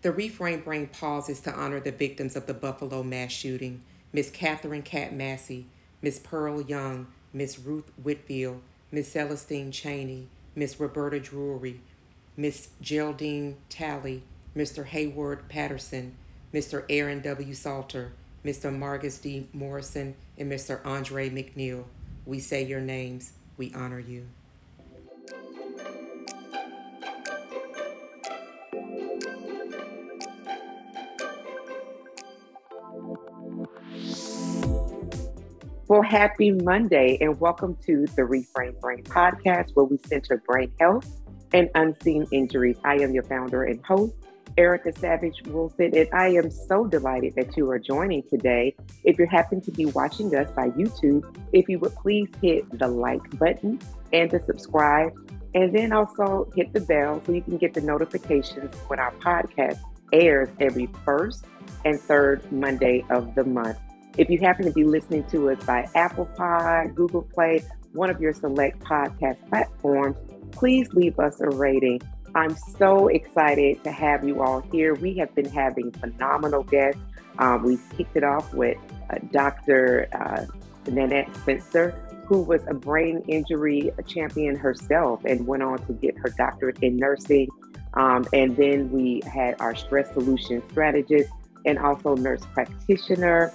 The Reframed Brain pauses to honor the victims of the Buffalo mass shooting Miss Katherine Kat Massey, Miss Pearl Young, Miss Ruth Whitfield, Miss Celestine Chaney, Miss Roberta Drury, Miss Geraldine Talley, Mr. Heyward Patterson, Mr. Aaron W. Salter, Mr. Margus D. Morrison, and Mr. Andre Mackneil. We say your names. We honor you. Well, happy Monday and welcome to the Reframed Brain podcast where we center brain health and unseen injuries. I am your founder and host, Erica Savage Wilson, and I am so delighted that you are joining today. If you happen to be watching us by YouTube, if you would please hit the like button and the subscribe, and then also hit the bell so you can get the notifications when our podcast airs every first and third Monday of the month. If you happen to be listening to us by Apple Pod, Google Play, one of your select podcast platforms, please leave us a rating. I'm so excited to have you all here. We have been having phenomenal guests. Um, we kicked it off with uh, Dr. Uh, Nanette Spencer, who was a brain injury champion herself and went on to get her doctorate in nursing. Um, and then we had our stress solution strategist and also nurse practitioner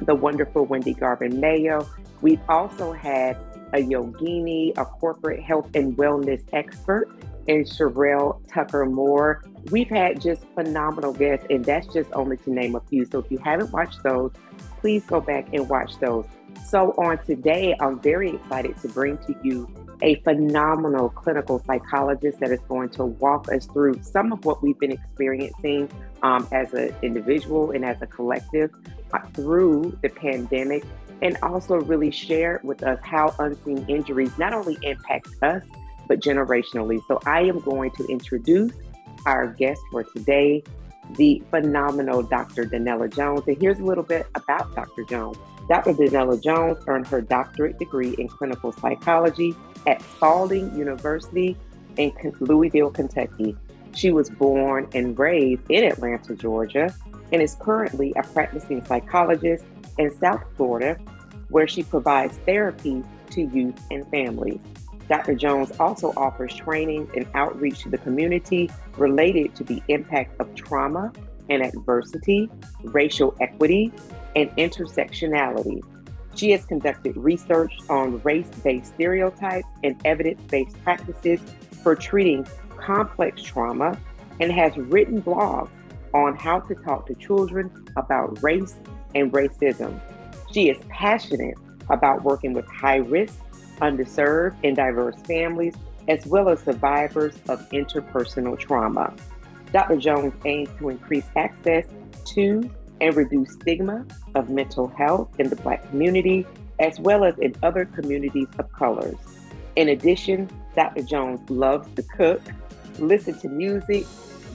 the wonderful Wendy Garvin Mayo. We've also had a yogini, a corporate health and wellness expert, and Sherelle Tucker Moore. We've had just phenomenal guests, and that's just only to name a few. So if you haven't watched those, please go back and watch those. So on today, I'm very excited to bring to you a phenomenal clinical psychologist that is going to walk us through some of what we've been experiencing um, as an individual and as a collective uh, through the pandemic, and also really share with us how unseen injuries not only impact us, but generationally. So I am going to introduce our guest for today, the phenomenal Dr. Danniella Jones. And here's a little bit about Dr. Jones. Dr. Danniella Jones earned her doctorate degree in clinical psychology at Spalding University in Louisville, Kentucky. She was born and raised in Atlanta, Georgia, and is currently a practicing psychologist in South Florida, where she provides therapy to youth and families. Dr. Jones also offers trainings and outreach to the community related to the impact of trauma and adversity, racial equity, and intersectionality. She has conducted research on race based stereotypes and evidence based practices for treating complex trauma and has written blogs on how to talk to children about race and racism. She is passionate about working with high risk, underserved, and diverse families, as well as survivors of interpersonal trauma. Dr. Jones aims to increase access to and reduce stigma of mental health in the Black community, as well as in other communities of colors. In addition, Dr. Jones loves to cook, listen to music,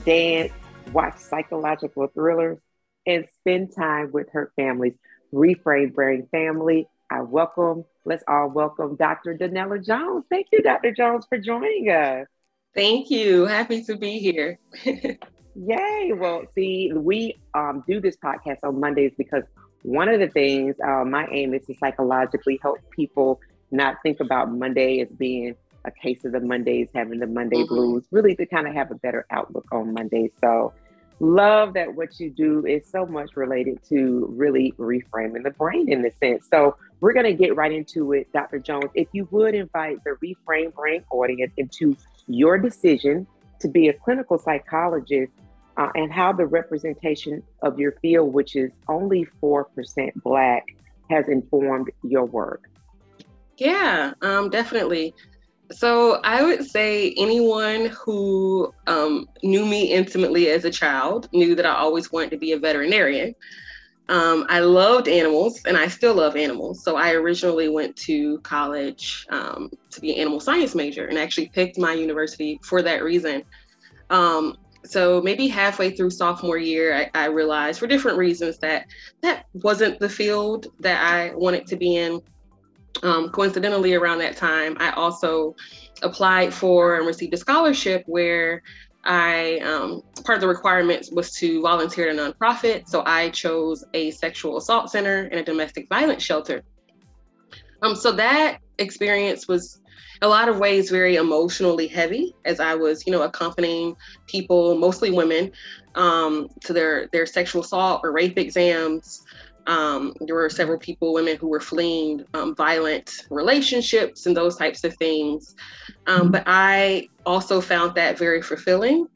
dance, watch psychological thrillers, and spend time with her family's Reframed Brain family. I welcome, let's all welcome Dr. Danniella Jones. Thank you, Dr. Jones, for joining us. Thank you. Happy to be here. Yay. Well, see, we um, do this podcast on Mondays because one of the things, uh, my aim is to psychologically help people not think about Monday as being a case of the Mondays having the Monday mm-hmm. blues, really to kind of have a better outlook on Monday. So, love that what you do is so much related to really reframing the brain in the sense. So, we're going to get right into it, Dr. Jones. If you would invite the Reframed Brain audience into your decision to be a clinical psychologist uh, and how the representation of your field, which is only 4% Black, has informed your work. Yeah, um, definitely. So I would say anyone who um, knew me intimately as a child knew that I always wanted to be a veterinarian. Um, I loved animals and I still love animals. So I originally went to college um, to be an animal science major and actually picked my university for that reason. Um, so maybe halfway through sophomore year, I, I, realized for different reasons that that wasn't the field that I wanted to be in. Um, coincidentally, around that time, I also applied for and received a scholarship where I um, part of the requirements was to volunteer at a nonprofit, so I chose a sexual assault center and a domestic violence shelter. Um, so that experience was a lot of ways very emotionally heavy as I was, you know, accompanying people, mostly women, um, to their their sexual assault or rape exams. Um, there were several people, women who were fleeing um, violent relationships and those types of things. Um, but I also found that very fulfilling.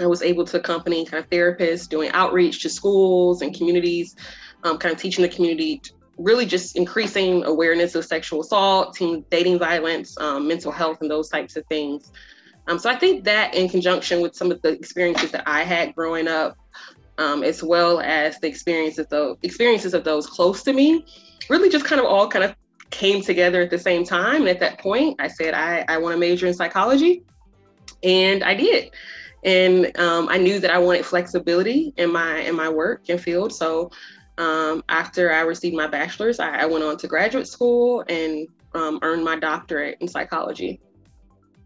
I was able to accompany kind of therapists doing outreach to schools and communities, um, kind of teaching the community really just increasing awareness of sexual assault, teen dating violence, um, mental health, and those types of things. Um, so I think that in conjunction with some of the experiences that I had growing up, um, as well as the experiences of experiences of those close to me, really just kind of all kind of came together at the same time. And at that point, I said I, I want to major in psychology, and I did. And um, I knew that I wanted flexibility in my in my work and field. So um, after I received my bachelor's, I, I, went on to graduate school and um, earned my doctorate in psychology.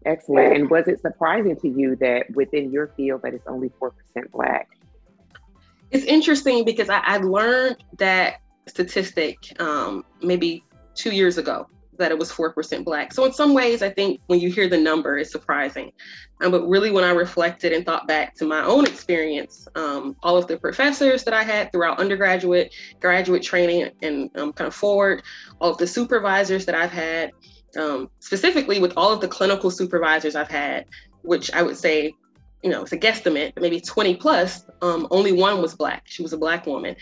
Excellent. And was it surprising to you that within your field that it's only 4% Black? It's interesting because I, I learned that statistic um, maybe two years ago that it was 4% Black. So, in some ways, I think when you hear the number, it's surprising. Um, but really, when I reflected and thought back to my own experience, um, all of the professors that I had throughout undergraduate, graduate training, and um, kind of forward, all of the supervisors that I've had, um, specifically with all of the clinical supervisors I've had, which I would say, you know, it's a guesstimate, maybe 20 plus, um, only one was Black. She was a Black woman.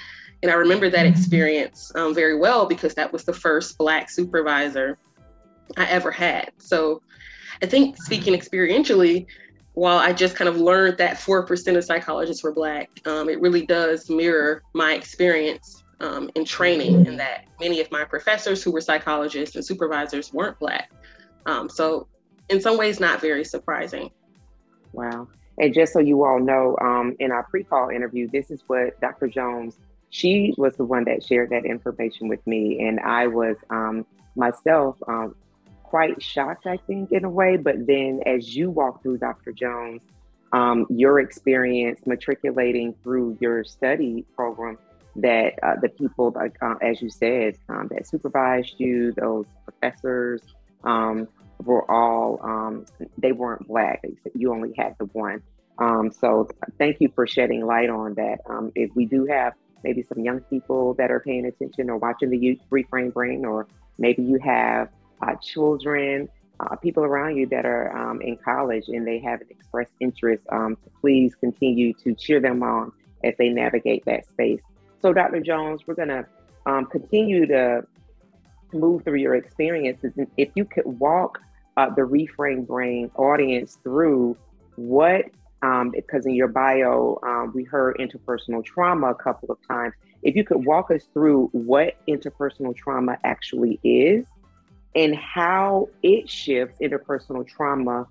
And I remember that mm-hmm. experience um, very well because that was the first Black supervisor I ever had. So I think speaking experientially, while I just kind of learned that 4% of psychologists were Black, um, it really does mirror my experience um, in training, and that many of my professors who were psychologists and supervisors weren't Black. Um, so, in some ways, not very surprising. Wow. And just so you all know, um, in our pre call interview, this is what Dr. Jones she was the one that shared that information with me, and I was um, myself um, quite shocked, I think, in a way. But then, as you walk through Dr. Jones, um, your experience matriculating through your study program, that uh, the people, like uh, as you said, um, that supervised you, those professors, um, were all um, they weren't black. You only had the one. so, thank you for shedding light on that. if we do have maybe some young people that are paying attention or watching the youth reframe brain, or maybe you have uh, children, uh, people around you that are um, in college and they have an expressed interest, um, please continue to cheer them on as they navigate that space. So, Dr. Jones, we're going to um, continue to move through your experiences. And if you could walk uh, the Reframed Brain audience through what um, because in your bio, um, we heard interpersonal trauma a couple of times. If you could walk us through what interpersonal trauma actually is and how it shifts interpersonal trauma,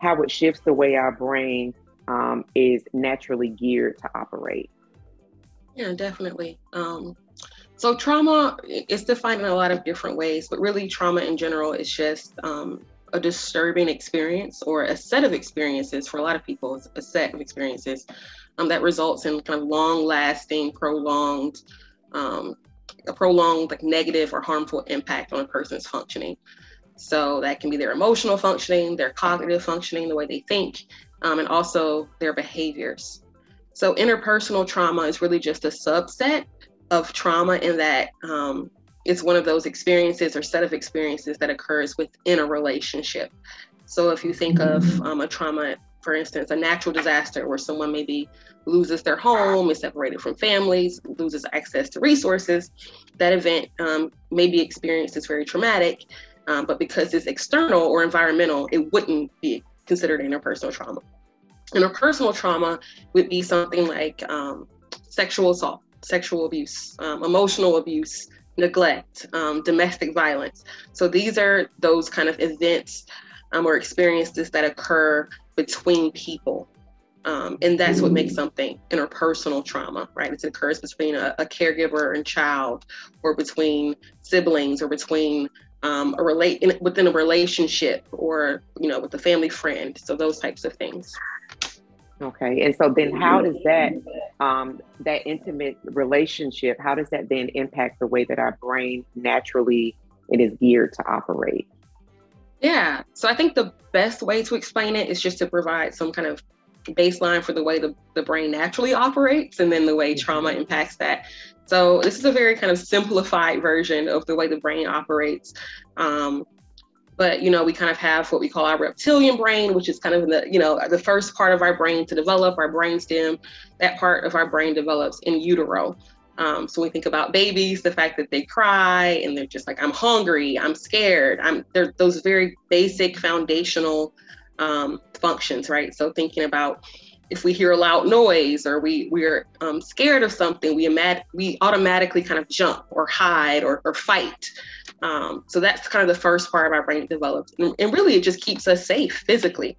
how it shifts the way our brain um, is naturally geared to operate. Yeah, definitely. Um, so, trauma is defined in a lot of different ways, but really, trauma in general is just um, a disturbing experience or a set of experiences for a lot of people it's a set of experiences um, that results in kind of long lasting prolonged um, a prolonged like negative or harmful impact on a person's functioning. So that can be their emotional functioning their cognitive functioning the way they think um, and also their behaviors. So interpersonal trauma is really just a subset of trauma in that um, it's one of those experiences or set of experiences that occurs within a relationship. So if you think of um, a trauma, for instance, a natural disaster where someone maybe loses their home, is separated from families, loses access to resources, that event um, may be experienced as very traumatic, um, but because it's external or environmental, it wouldn't be considered interpersonal trauma. Interpersonal trauma would be something like um, sexual assault, sexual abuse, um, emotional abuse, neglect, um, domestic violence. So these are those kind of events um, or experiences that occur between people. Um, and that's what makes something interpersonal trauma, right? It occurs between a, a caregiver and child, or between siblings, or between um, a relate within a relationship, or you know, with a family friend. So those types of things. Okay, and so then how does that um, that intimate relationship? How does that then impact the way that our brain naturally it is geared to operate? Yeah, so I think the best way to explain it is just to provide some kind of baseline for the way the, the brain naturally operates and then the way trauma mm-hmm. impacts that. So this is a very kind of simplified version of the way the brain operates. Um, but you know, we kind of have what we call our reptilian brain, which is kind of the you know the first part of our brain to develop, our brain stem. That part of our brain develops in utero. Um, so we think about babies, the fact that they cry and they're just like, I'm hungry, I'm scared. I'm they're those very basic foundational um, functions, right? So thinking about if we hear a loud noise or we we're um, scared of something, we imag- we automatically kind of jump or hide or, or fight. Um, so that's kind of the first part of our brain develops, and, and, really it just keeps us safe physically.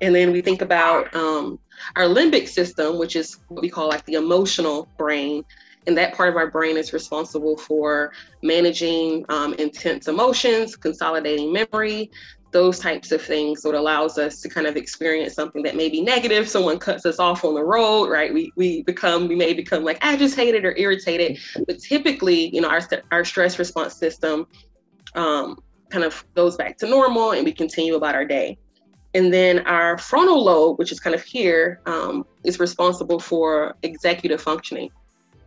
And then we think about um, our limbic system, which is what we call like the emotional brain. And that part of our brain is responsible for managing um, intense emotions, consolidating memory, those types of things. So it allows us to kind of experience something that may be negative. Someone cuts us off on the road, right? We we become we may become like agitated or irritated, but typically, you know, our our stress response system um, kind of goes back to normal, and we continue about our day. And then our frontal lobe, which is kind of here, um, is responsible for executive functioning,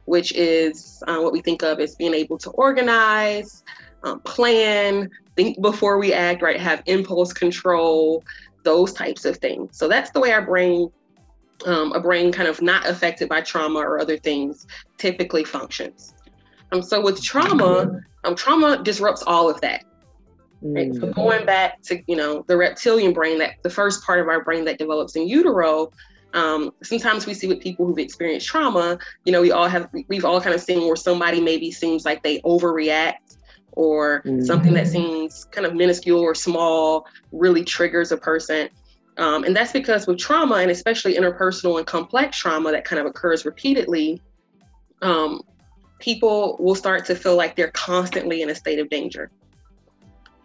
which is uh, what we think of as being able to organize, um, plan, think before we act, right? Have impulse control, those types of things. So that's the way our brain, um, a brain kind of not affected by trauma or other things, typically functions. Um, so with trauma, um, trauma disrupts all of that. Right? So mm. going back to you know the reptilian brain, that the first part of our brain that develops in utero, um, sometimes we see with people who've experienced trauma, you know, we all have, we've all kind of seen where somebody maybe seems like they overreact or mm-hmm. something that seems kind of minuscule or small really triggers a person. Um, and that's because with trauma, and especially interpersonal and complex trauma that kind of occurs repeatedly, um, people will start to feel like they're constantly in a state of danger.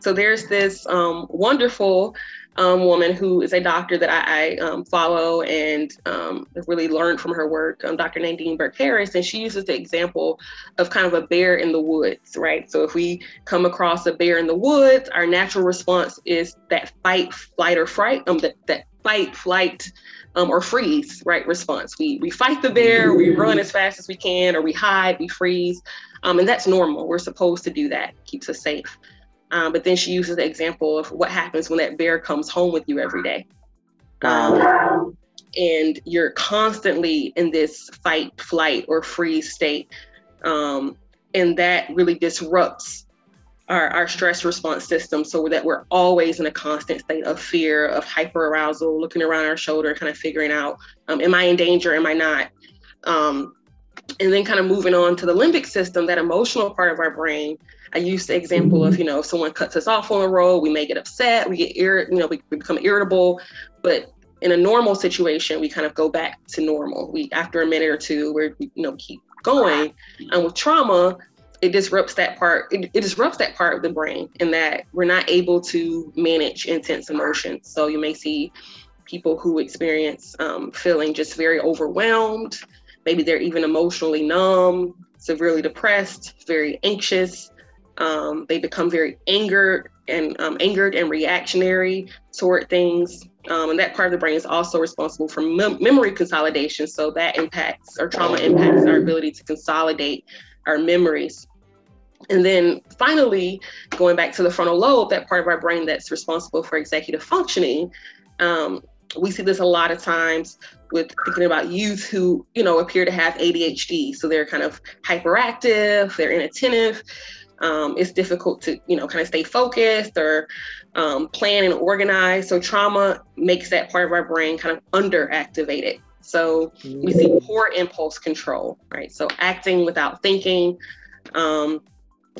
So there's this um, wonderful um, woman who is a doctor that I, I um, follow and um, really learned from her work, um, Dr. Nadine Burke Harris, and she uses the example of kind of a bear in the woods, right? So if we come across a bear in the woods, our natural response is that fight, flight, or fright, um, that, that fight, flight, um, or freeze, right? Response. We we fight the bear, we run as fast as we can, or we hide, we freeze, um, and that's normal. We're supposed to do that. Keeps us safe. Um, but then she uses the example of what happens when that bear comes home with you every day. Um, and you're constantly in this fight, flight, or freeze state. Um, and that really disrupts our, our stress response system so that we're always in a constant state of fear, of hyper arousal, looking around our shoulder, kind of figuring out, um, am I in danger? Am I not? Um, and then kind of moving on to the limbic system, that emotional part of our brain I use the example of, mm-hmm. you know, if someone cuts us off on the road, we may get upset, we get ir- you know, we, we become irritable, but in a normal situation, we kind of go back to normal. We after a minute or two, we're you know keep going. And with trauma, it disrupts that part. It, it, disrupts that part of the brain, in that we're not able to manage intense emotions. So you may see people who experience um, feeling just very overwhelmed. Maybe they're even emotionally numb, severely depressed, very anxious. Um, they become very angered and um, angered and reactionary toward things. Um, and that part of the brain is also responsible for mem- memory consolidation. So that impacts or trauma impacts our ability to consolidate our memories. And then finally, going back to the frontal lobe, that part of our brain that's responsible for executive functioning, um, we see this a lot of times with thinking about youth who, you know, appear to have ADHD. So they're kind of hyperactive, they're inattentive um, it's difficult to you know kind of stay focused or um, plan and organize. So trauma makes that part of our brain kind of underactivated. So we see mm. poor impulse control right? So acting without thinking um,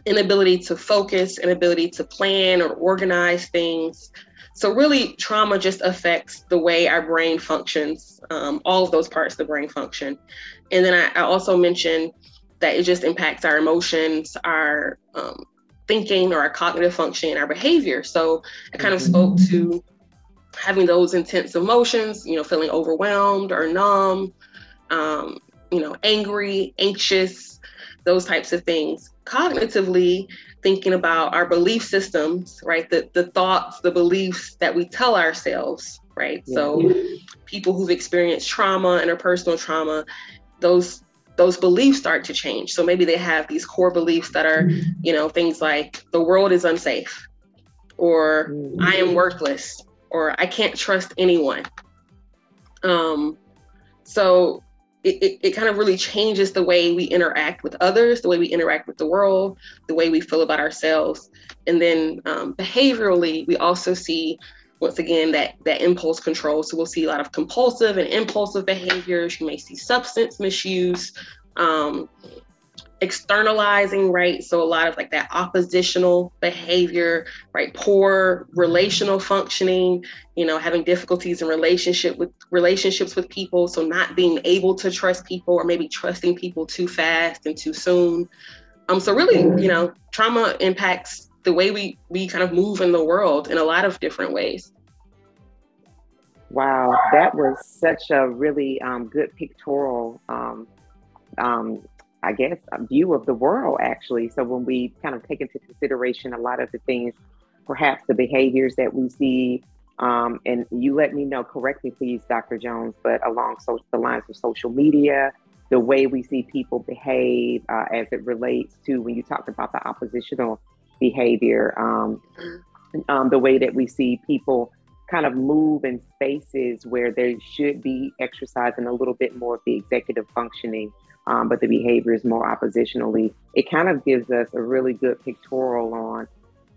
inability to focus inability to plan or organize things. So really trauma just affects the way our brain functions um, all of those parts of the brain function. And then I, I also mentioned that it just impacts our emotions, our um, thinking, or our cognitive function, our behavior. So I kind of spoke to having those intense emotions, you know, feeling overwhelmed or numb, um, you know, angry, anxious, those types of things. Cognitively, thinking about our belief systems, right? The, the thoughts, the beliefs that we tell ourselves, right? Yeah. So, people who've experienced trauma, interpersonal trauma, those those beliefs start to change. So maybe they have these core beliefs that are, you know, things like the world is unsafe, or I am worthless, or I can't trust anyone. Um, so it, it, it, kind of really changes the way we interact with others, the way we interact with the world, the way we feel about ourselves. And then um, behaviorally, we also see once again that that impulse control so we'll see a lot of compulsive and impulsive behaviors you may see substance misuse um, externalizing, right? So a lot of like that oppositional behavior, right? Poor relational functioning, you know, having difficulties in relationship with relationships with people. So not being able to trust people or maybe trusting people too fast and too soon. Um, so really, you know, trauma impacts the way we we kind of move in the world in a lot of different ways. Wow, that was such a really um, good pictorial um, um, I guess, view of the world, actually. So when we kind of take into consideration a lot of the things, perhaps the behaviors that we see, um, and you let me know, correct me, please, Dr. Jones, but along so, the lines of social media, the way we see people behave uh, as it relates to when you talked about the oppositional behavior, um, um, the way that we see people kind of move in spaces where they should be exercising a little bit more of the executive functioning um, but the behavior is more oppositionally. It kind of gives us a really good pictorial on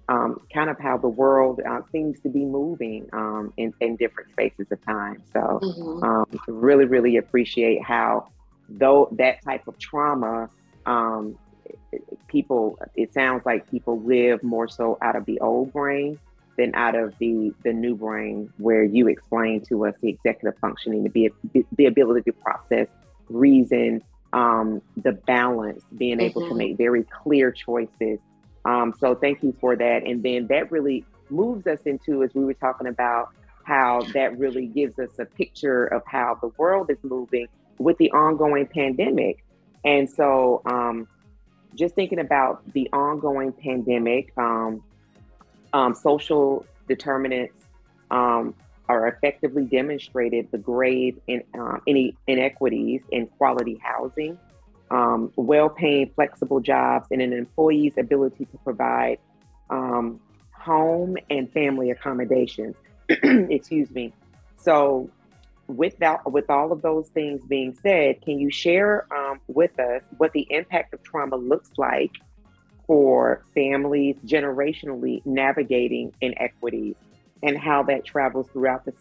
um, kind of how the world uh, seems to be moving um, in, in, different spaces of time. So, mm-hmm. Um, really, really appreciate how, though that type of trauma, um, people, it sounds like people live more so out of the old brain than out of the the new brain, where you explain to us the executive functioning, to be the ability to process, reason, um, the balance, being mm-hmm. able to mm-hmm. make very clear choices. Um, so thank you for that. And then that really moves us into, as we were talking about, how that really gives us a picture of how the world is moving with the ongoing pandemic. And so, um, just thinking about the ongoing pandemic, um, um, social determinants um, are effectively demonstrated the grave in, uh, any inequities in quality housing, um, well-paying, flexible jobs, and an employee's ability to provide um, home and family accommodations. Excuse me. So, with that, with all of those things being said, can you share um, with us what the impact of trauma looks like for families generationally navigating inequities? and how that travels throughout the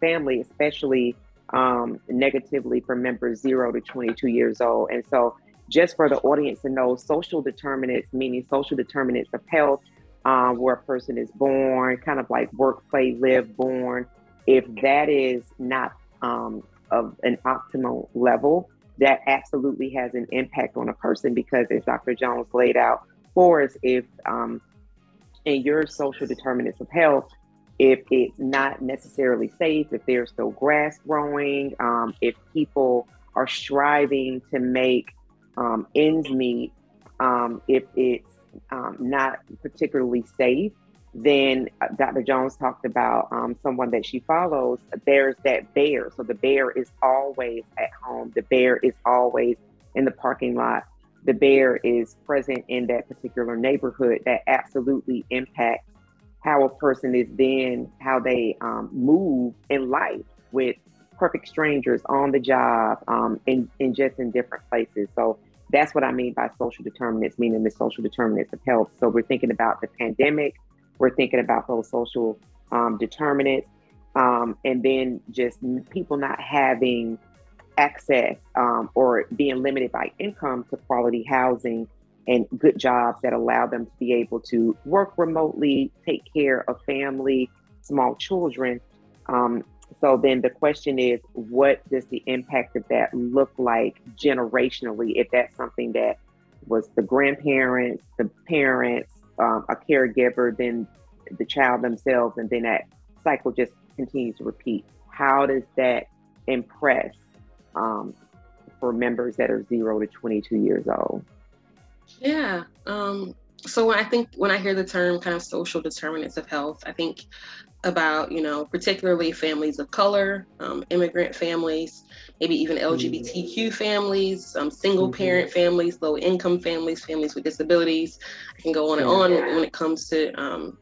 family, especially um, negatively for members zero to 22 years old. And so, just for the audience to know, social determinants, meaning social determinants of health, um, where a person is born, kind of like work, play, live, born, if that is not um, of an optimal level, that absolutely has an impact on a person because, as Dr. Jones laid out for us, if um, in your social determinants of health, if it's not necessarily safe, if there's still grass growing, um, if people are striving to make um, ends meet, um, if it's um, not particularly safe, then Dr. Jones talked about um, someone that she follows. There's that bear. So the bear is always at home, the bear is always in the parking lot. The bear is present in that particular neighborhood that absolutely impacts how a person is then how they um, move in life with perfect strangers on the job um, and, and just in different places. So that's what I mean by social determinants, meaning the social determinants of health. So we're thinking about the pandemic, we're thinking about those social um, determinants, um, and then just people not having access um, or being limited by income to quality housing and good jobs that allow them to be able to work remotely, take care of family, small children. Um, so then the question is, what does the impact of that look like generationally? If that's something that was the grandparents, the parents, um, a caregiver, then the child themselves, and then that cycle just continues to repeat. How does that impress um, for members that are zero to 22 years old? Yeah. Um, so when I think when I hear the term kind of social determinants of health, I think about you know particularly families of color, um, immigrant families, maybe even LGBTQ mm-hmm. families, um, single mm-hmm. parent families, low income families, families with disabilities. I can go on and on when it comes to um,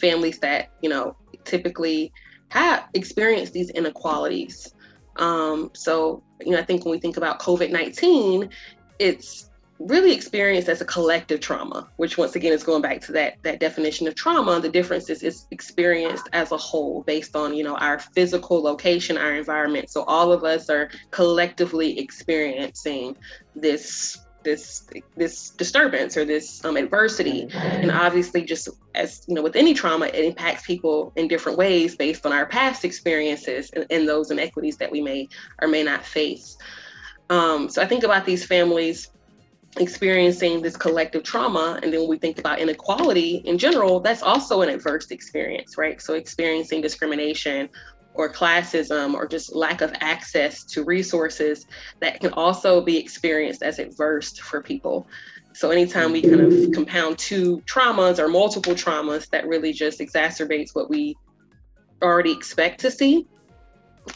families that you know typically have experienced these inequalities. Um, so you know I think when we think about COVID nineteen, it's really experienced as a collective trauma, which once again is going back to that that definition of trauma. The difference is it's experienced as a whole based on you know our physical location, our environment. So all of us are collectively experiencing this this this disturbance or this um, adversity and obviously just as you know with any trauma it impacts people in different ways based on our past experiences and, and those inequities that we may or may not face um, so i think about these families experiencing this collective trauma and then we think about inequality in general that's also an adverse experience right? So experiencing discrimination or classism or just lack of access to resources that can also be experienced as adverse for people. So anytime we kind of compound two traumas or multiple traumas that really just exacerbates what we already expect to see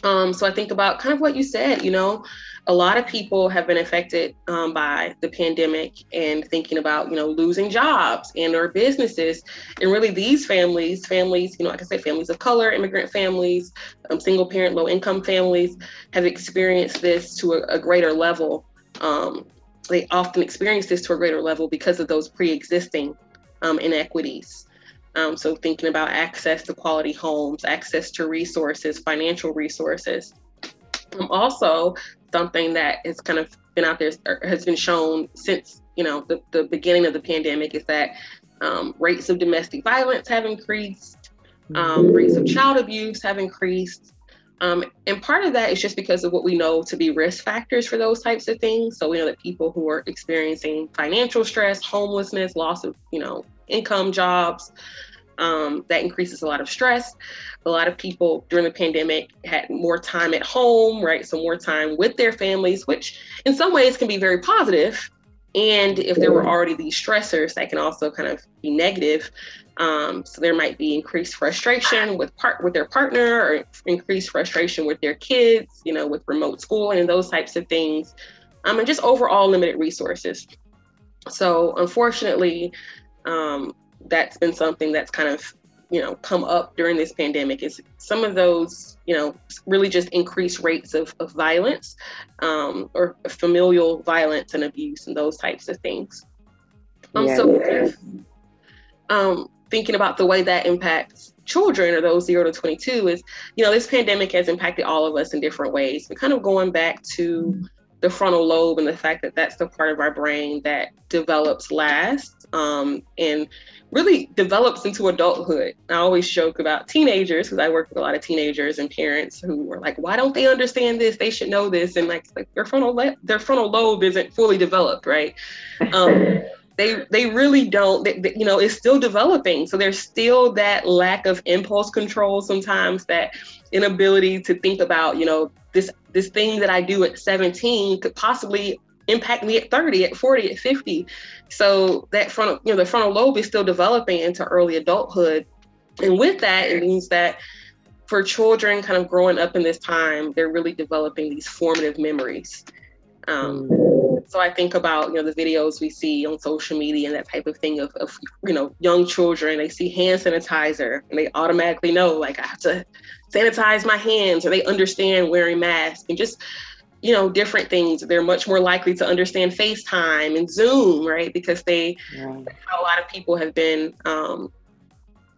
um, so i think about kind of what you said you know a lot of people have been affected um, by the pandemic and thinking about you know losing jobs and or businesses. And really these families families you know like i said families of color immigrant families um, single parent low income families have experienced this to a, a greater level. Um, they often experience this to a greater level because of those pre-existing um, inequities um, so thinking about access to quality homes access to resources financial resources. Um, also something that has kind of been out there has been shown since you know the, the beginning of the pandemic is that um, rates of domestic violence have increased um, rates of child abuse have increased. Um, and part of that is just because of what we know to be risk factors for those types of things. So we know that people who are experiencing financial stress homelessness loss of you know income jobs um, that increases a lot of stress. A lot of people during the pandemic had more time at home, right? So more time with their families, which in some ways can be very positive. And if there were already these stressors, that can also kind of be negative. Um, so there might be increased frustration with part with their partner, or increased frustration with their kids, you know, with remote schooling and those types of things, um, and just overall limited resources. So unfortunately, um, that's been something that's kind of you know come up during this pandemic is some of those you know really just increased rates of, of violence um, or familial violence and abuse and those types of things um, yeah. so um, thinking about the way that impacts children or those 0 to 22 is you know this pandemic has impacted all of us in different ways but kind of going back to the frontal lobe and the fact that that's the part of our brain that develops last um, and really develops into adulthood. I always joke about teenagers because I work with a lot of teenagers and parents who are like, "Why don't they understand this? They should know this." And like, like their frontal le- their frontal lobe isn't fully developed, right? Um, they they really don't. They, they, you know, it's still developing. So there's still that lack of impulse control sometimes, that inability to think about, you know, this this thing that I do at 17 could possibly impact me at 30, at 40, at 50. So that frontal, you know, the frontal lobe is still developing into early adulthood. And with that, it means that for children kind of growing up in this time, they're really developing these formative memories. Um, so I think about you know the videos we see on social media and that type of thing of, of you know young children. They see hand sanitizer and they automatically know like I have to sanitize my hands, or they understand wearing masks and just you know different things they're much more likely to understand facetime and zoom right because they yeah. a lot of people have been um,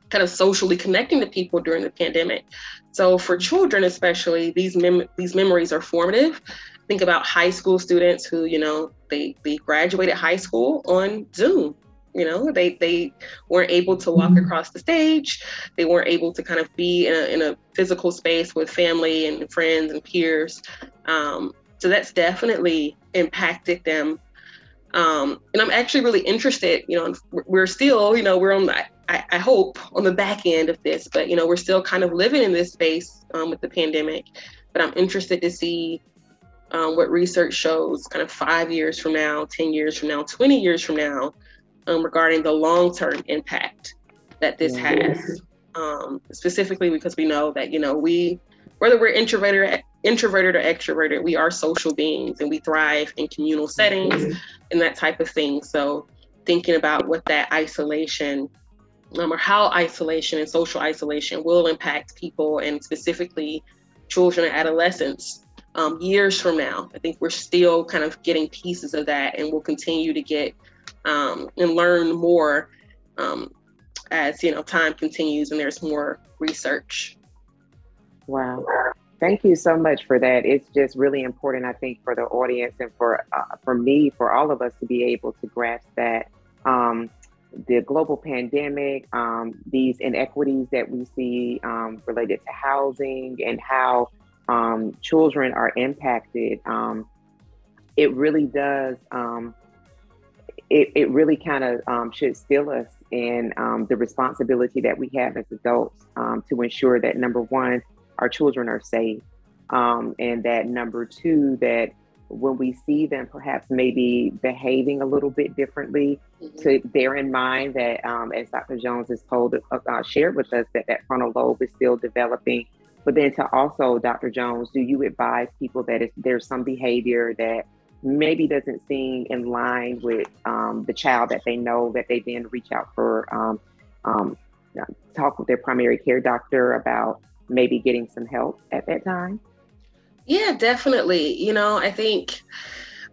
kind of socially connecting to people during the pandemic so for children especially these mem- these memories are formative think about high school students who you know they they graduated high school on zoom you know they they weren't able to walk mm-hmm. across the stage they weren't able to kind of be in a, in a physical space with family and friends and peers um, so that's definitely impacted them um, and i'm actually really interested you know we're still you know we're on the I, I, hope on the back end of this, but you know, we're still kind of living in this space um, with the pandemic. But I'm interested to see um, what research shows kind of five years from now, 10 years from now, 20 years from now, um, regarding the long term impact that this has. Um, specifically because we know that, you know, we, whether we're introverted, introverted or extroverted, we are social beings and we thrive in communal settings and that type of thing. So thinking about what that isolation um, or how isolation and social isolation will impact people and specifically children and adolescents um, years from now. I think we're still kind of getting pieces of that, and we'll continue to get um, and learn more um, as you know time continues and there's more research. Wow. Thank you so much for that. It's just really important, I think, for the audience and for uh, for me, for all of us to be able to grasp that um, the global pandemic, um, these inequities that we see um, related to housing, and how um, children are impacted, um, it really does. Um, it, it really kind of um, should still us in um, the responsibility that we have as adults um, to ensure that number one, our children are safe, and that number two, that when we see them perhaps maybe behaving a little bit differently, mm-hmm. to bear in mind that, as Dr. Jones has told, uh, shared with us, that that frontal lobe is still developing but then to also, Dr. Jones, do you advise people that if there's some behavior that maybe doesn't seem in line with um, the child that they know that they then reach out for um, um, talk with their primary care doctor about maybe getting some help at that time? Yeah, definitely. You know, I think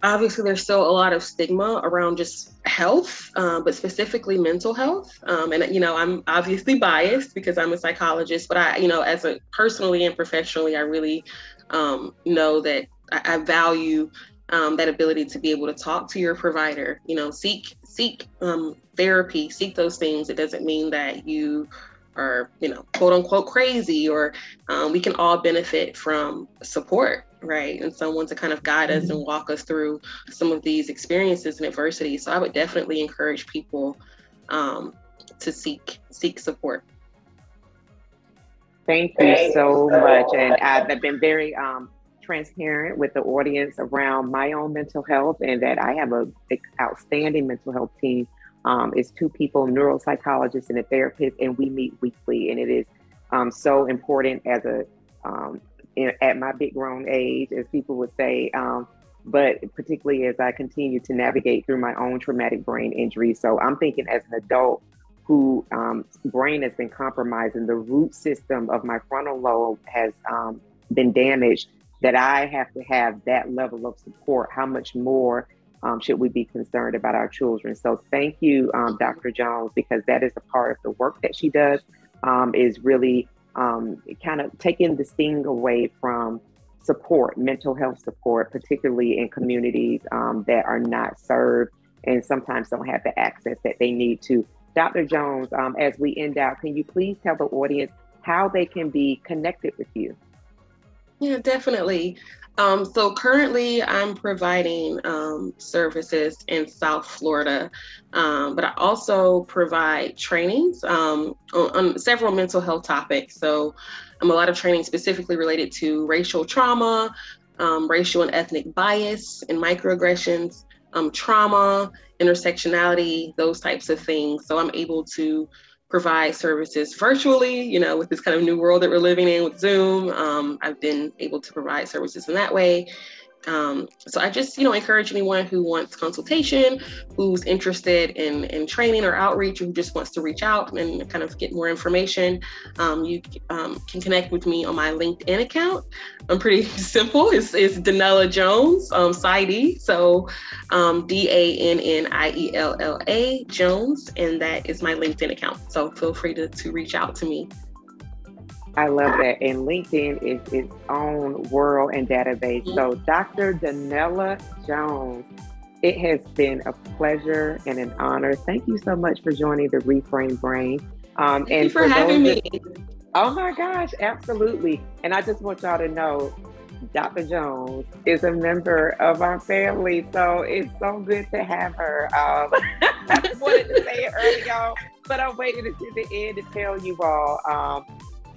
obviously there's still a lot of stigma around just health uh, but specifically mental health. Um, and you know i'm obviously biased because i'm a psychologist but i you know as a personally and professionally i really um, know that i, I value um, that ability to be able to talk to your provider you know seek seek um, therapy seek those things. It doesn't mean that you are you know quote unquote crazy or um, we can all benefit from support right? And someone to kind of guide us and mm-hmm. walk us through some of these experiences and adversity. So I would definitely encourage people um, to seek seek support. Thank you so much, and I've been very um, transparent with the audience around my own mental health, and that I have a outstanding mental health team. Um, it's two people, neuropsychologists and a therapist, and we meet weekly, and it is um, so important as a um, at my big grown age, as people would say. Um, but particularly as I continue to navigate through my own traumatic brain injury. So I'm thinking as an adult who um, brain has been compromised and the root system of my frontal lobe has um, been damaged, that I have to have that level of support. How much more um, should we be concerned about our children? So thank you, um, Dr. Jones, because that is a part of the work that she does. Um, is really um, kind of taking the sting away from support, mental health support, particularly in communities um, that are not served and sometimes don't have the access that they need to. Dr. Jones, um, as we end out, can you please tell the audience how they can be connected with you? Yeah, definitely. Um, so currently, I'm providing um, services in South Florida, um, but I also provide trainings um, on, on, several mental health topics. So, I'm a lot of training specifically related to racial trauma, um, racial and ethnic bias, and microaggressions, trauma, intersectionality, those types of things. So, I'm able to provide services virtually, you know, with this kind of new world that we're living in with Zoom. Um, I've been able to provide services in that way. Um, so I just, you know, encourage anyone who wants consultation, who's interested in, in training or outreach, who just wants to reach out and kind of get more information. Um, you um, can connect with me on my LinkedIn account. I'm pretty simple. It's, it's Danniella Jones, um, PsyD. So um, D A N N I E L L A Jones, and that is my LinkedIn account. So feel free to, to reach out to me. I love that. And LinkedIn is its own world and database. So, Dr. Danniella Jones, it has been a pleasure and an honor. Thank you so much for joining the Reframed Brain. Um, Thank and you for, for having me. That, oh my gosh, absolutely. And I just want y'all to know Dr. Jones is a member of our family. So it's so good to have her. Um, I wanted to say it early, y'all. but I'm waiting to the end to tell you all. Um,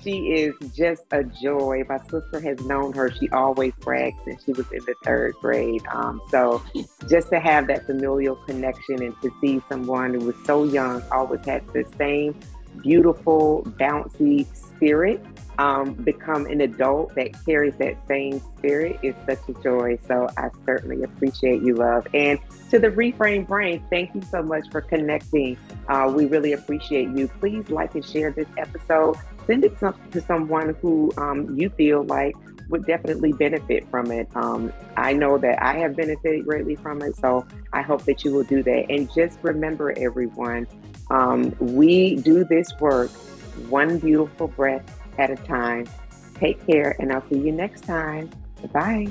she is just a joy. My sister has known her. She always brags and she was in the third grade. Um, so just to have that familial connection and to see someone who was so young, always had the same beautiful, bouncy spirit um, become an adult that carries that same spirit is such a joy. So I certainly appreciate you, love. And to the Reframed Brain, thank you so much for connecting. Uh, we really appreciate you. Please like and share this episode. Send it to someone who um, you feel like would definitely benefit from it. Um, I know that I have benefited greatly from it, so I hope that you will do that. And just remember, everyone, um, we do this work one beautiful breath at a time. Take care, and I'll see you next time. Bye.